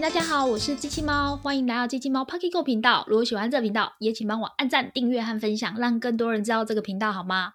大家好，我是机器猫，欢迎来到机器猫 Pocket Go 频道。如果喜欢这频道，也请帮我按赞、订阅和分享，让更多人知道这个频道，好吗？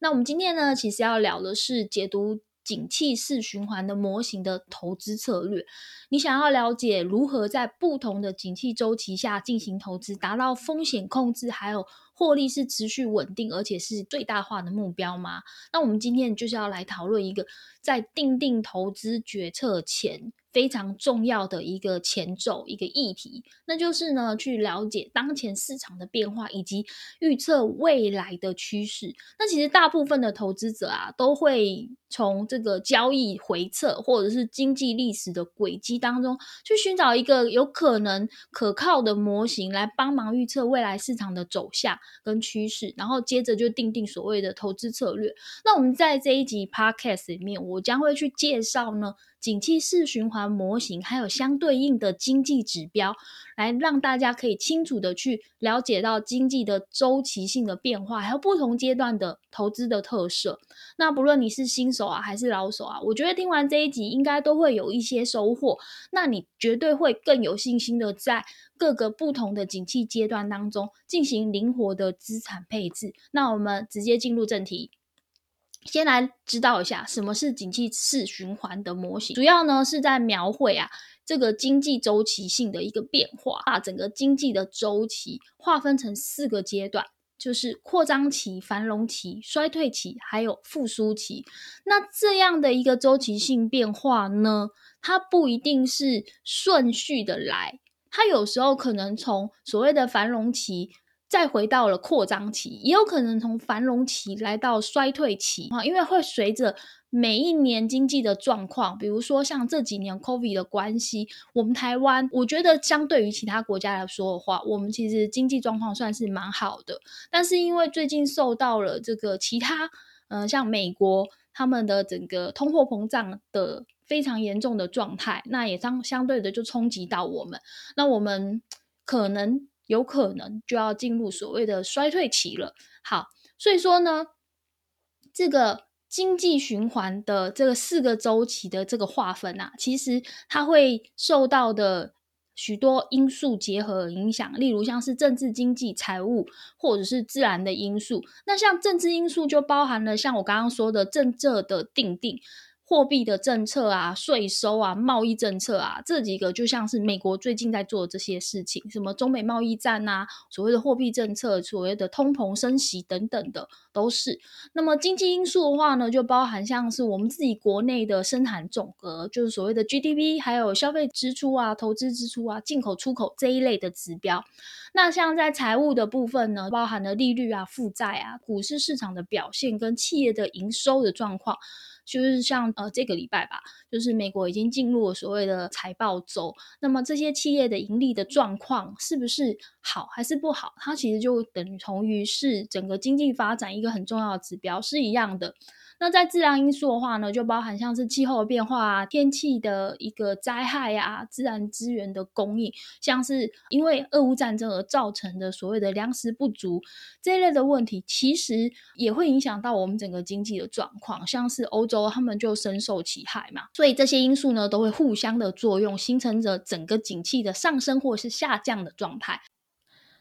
那我们今天呢，其实要聊的是解读景气式循环的模型的投资策略。你想要了解如何在不同的景气周期下进行投资，达到风险控制，还有获利是持续稳定，而且是最大化的目标吗？那我们今天就是要来讨论一个在定定投资决策前。非常重要的一个前奏，一个议题，那就是呢，去了解当前市场的变化以及预测未来的趋势。那其实大部分的投资者啊，都会从这个交易回测或者是经济历史的轨迹当中，去寻找一个有可能可靠的模型，来帮忙预测未来市场的走向跟趋势，然后接着就定定所谓的投资策略。那我们在这一集 podcast 里面，我将会去介绍呢。景气四循环模型，还有相对应的经济指标，来让大家可以清楚的去了解到经济的周期性的变化，还有不同阶段的投资的特色。那不论你是新手啊，还是老手啊，我觉得听完这一集应该都会有一些收获。那你绝对会更有信心的在各个不同的景气阶段当中进行灵活的资产配置。那我们直接进入正题。先来知道一下什么是景气式循环的模型，主要呢是在描绘啊这个经济周期性的一个变化，把整个经济的周期划分成四个阶段，就是扩张期、繁荣期、衰退期，还有复苏期。那这样的一个周期性变化呢，它不一定是顺序的来，它有时候可能从所谓的繁荣期。再回到了扩张期，也有可能从繁荣期来到衰退期啊，因为会随着每一年经济的状况，比如说像这几年 COVID 的关系，我们台湾我觉得相对于其他国家来说的话，我们其实经济状况算是蛮好的。但是因为最近受到了这个其他，呃，像美国他们的整个通货膨胀的非常严重的状态，那也相相对的就冲击到我们，那我们可能。有可能就要进入所谓的衰退期了。好，所以说呢，这个经济循环的这个四个周期的这个划分啊，其实它会受到的许多因素结合影响，例如像是政治、经济、财务，或者是自然的因素。那像政治因素就包含了像我刚刚说的政策的定定。货币的政策啊，税收啊，贸易政策啊，这几个就像是美国最近在做这些事情，什么中美贸易战啊，所谓的货币政策，所谓的通膨升息等等的都是。那么经济因素的话呢，就包含像是我们自己国内的生产总额，就是所谓的 GDP，还有消费支出啊、投资支出啊、进口出口这一类的指标。那像在财务的部分呢，包含了利率啊、负债啊、股市市场的表现跟企业的营收的状况。就是像呃这个礼拜吧，就是美国已经进入了所谓的财报周，那么这些企业的盈利的状况是不是好还是不好？它其实就等同于是整个经济发展一个很重要的指标，是一样的。那在自然因素的话呢，就包含像是气候变化啊、天气的一个灾害啊、自然资源的供应，像是因为俄乌战争而造成的所谓的粮食不足这一类的问题，其实也会影响到我们整个经济的状况。像是欧洲，他们就深受其害嘛，所以这些因素呢，都会互相的作用，形成着整个景气的上升或是下降的状态。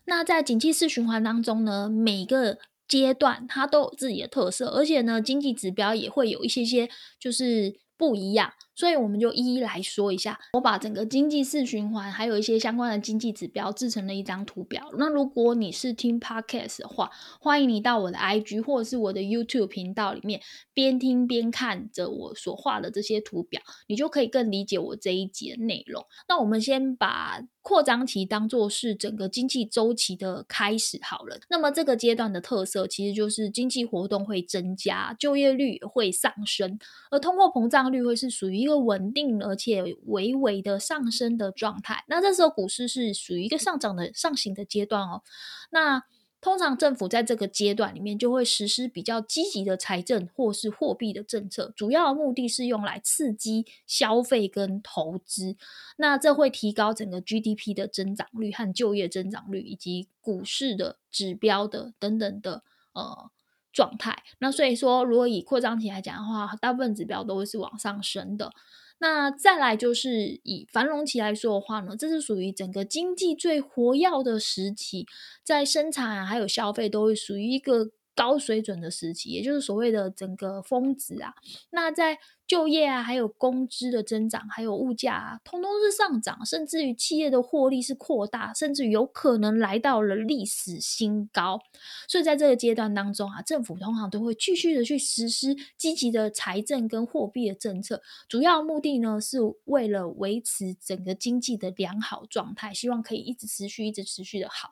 那在景气式循环当中呢，每个阶段它都有自己的特色，而且呢，经济指标也会有一些些就是不一样。所以我们就一一来说一下。我把整个经济四循环，还有一些相关的经济指标制成了一张图表。那如果你是听 podcast 的话，欢迎你到我的 IG 或者是我的 YouTube 频道里面，边听边看着我所画的这些图表，你就可以更理解我这一集的内容。那我们先把扩张期当做是整个经济周期的开始好了。那么这个阶段的特色其实就是经济活动会增加，就业率会上升，而通货膨胀率会是属于。一个稳定而且微微的上升的状态，那这时候股市是属于一个上涨的上行的阶段哦。那通常政府在这个阶段里面就会实施比较积极的财政或是货币的政策，主要目的是用来刺激消费跟投资。那这会提高整个 GDP 的增长率和就业增长率，以及股市的指标的等等的呃。状态，那所以说，如果以扩张期来讲的话，大部分指标都会是往上升的。那再来就是以繁荣期来说的话呢，这是属于整个经济最活跃的时期，在生产还有消费都会属于一个。高水准的时期，也就是所谓的整个峰值啊。那在就业啊，还有工资的增长，还有物价啊，通通是上涨，甚至于企业的获利是扩大，甚至有可能来到了历史新高。所以在这个阶段当中啊，政府通常都会继续的去实施积极的财政跟货币的政策，主要目的呢是为了维持整个经济的良好状态，希望可以一直持续、一直持续的好。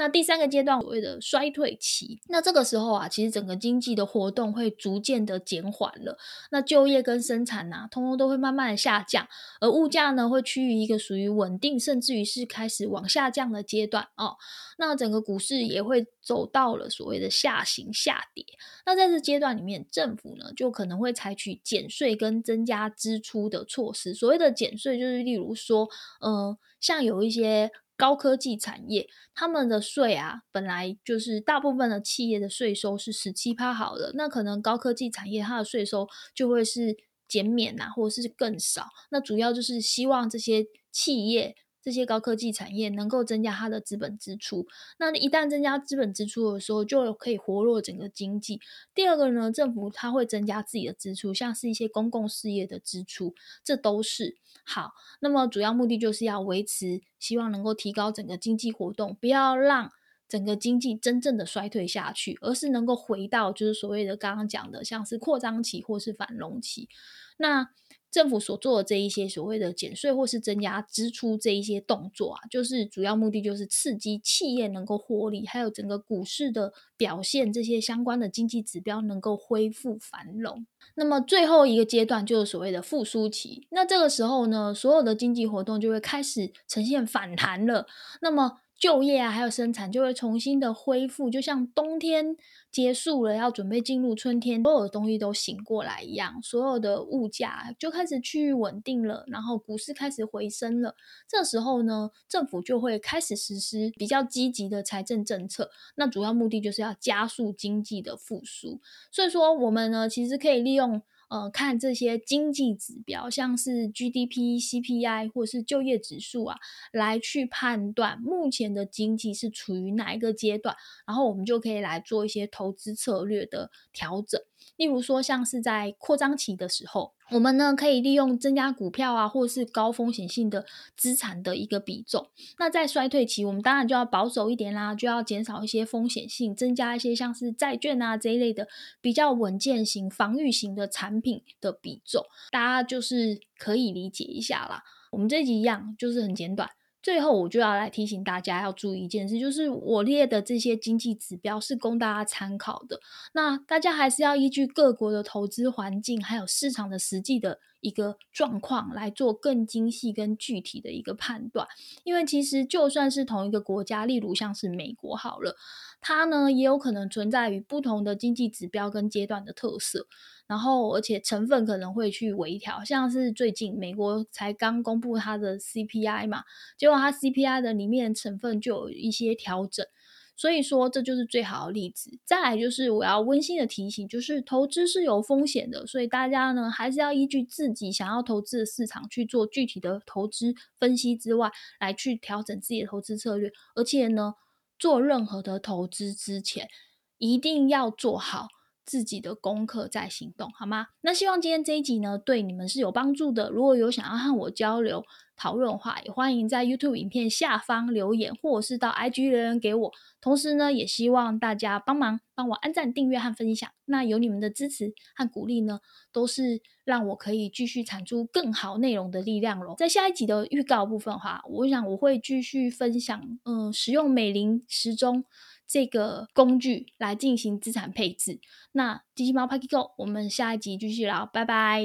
那第三个阶段所谓的衰退期，那这个时候啊，其实整个经济的活动会逐渐的减缓了，那就业跟生产呐，通通都会慢慢的下降，而物价呢，会趋于一个属于稳定，甚至于是开始往下降的阶段哦。那整个股市也会走到了所谓的下行下跌。那在这阶段里面，政府呢就可能会采取减税跟增加支出的措施。所谓的减税，就是例如说，呃，像有一些。高科技产业，他们的税啊，本来就是大部分的企业的税收是十七趴好的，那可能高科技产业它的税收就会是减免呐，或者是更少。那主要就是希望这些企业。这些高科技产业能够增加它的资本支出，那一旦增加资本支出的时候，就可以活络整个经济。第二个呢，政府它会增加自己的支出，像是一些公共事业的支出，这都是好。那么主要目的就是要维持，希望能够提高整个经济活动，不要让整个经济真正的衰退下去，而是能够回到就是所谓的刚刚讲的，像是扩张期或是繁荣期。那政府所做的这一些所谓的减税或是增加支出这一些动作啊，就是主要目的就是刺激企业能够获利，还有整个股市的表现，这些相关的经济指标能够恢复繁荣。那么最后一个阶段就是所谓的复苏期，那这个时候呢，所有的经济活动就会开始呈现反弹了。那么就业啊，还有生产就会重新的恢复，就像冬天结束了，要准备进入春天，所有的东西都醒过来一样，所有的物价就开始趋于稳定了，然后股市开始回升了。这时候呢，政府就会开始实施比较积极的财政政策，那主要目的就是要加速经济的复苏。所以说，我们呢，其实可以利用。呃，看这些经济指标，像是 GDP、CPI 或是就业指数啊，来去判断目前的经济是处于哪一个阶段，然后我们就可以来做一些投资策略的调整。例如说，像是在扩张期的时候，我们呢可以利用增加股票啊，或是高风险性的资产的一个比重。那在衰退期，我们当然就要保守一点啦，就要减少一些风险性，增加一些像是债券啊这一类的比较稳健型、防御型的产品的比重。大家就是可以理解一下啦。我们这集一样，就是很简短。最后，我就要来提醒大家要注意一件事，就是我列的这些经济指标是供大家参考的。那大家还是要依据各国的投资环境，还有市场的实际的一个状况来做更精细跟具体的一个判断。因为其实就算是同一个国家，例如像是美国好了，它呢也有可能存在于不同的经济指标跟阶段的特色。然后，而且成分可能会去微调，像是最近美国才刚公布它的 CPI 嘛，结果它 CPI 的里面成分就有一些调整，所以说这就是最好的例子。再来就是我要温馨的提醒，就是投资是有风险的，所以大家呢还是要依据自己想要投资的市场去做具体的投资分析之外，来去调整自己的投资策略，而且呢，做任何的投资之前一定要做好。自己的功课在行动，好吗？那希望今天这一集呢，对你们是有帮助的。如果有想要和我交流讨论的话，也欢迎在 YouTube 影片下方留言，或者是到 IG 留言给我。同时呢，也希望大家帮忙帮我按赞、订阅和分享。那有你们的支持和鼓励呢，都是让我可以继续产出更好内容的力量喽。在下一集的预告部分哈，我想我会继续分享，嗯，使用美林时钟。这个工具来进行资产配置。那机器猫 Paki Go，我们下一集继续聊，拜拜。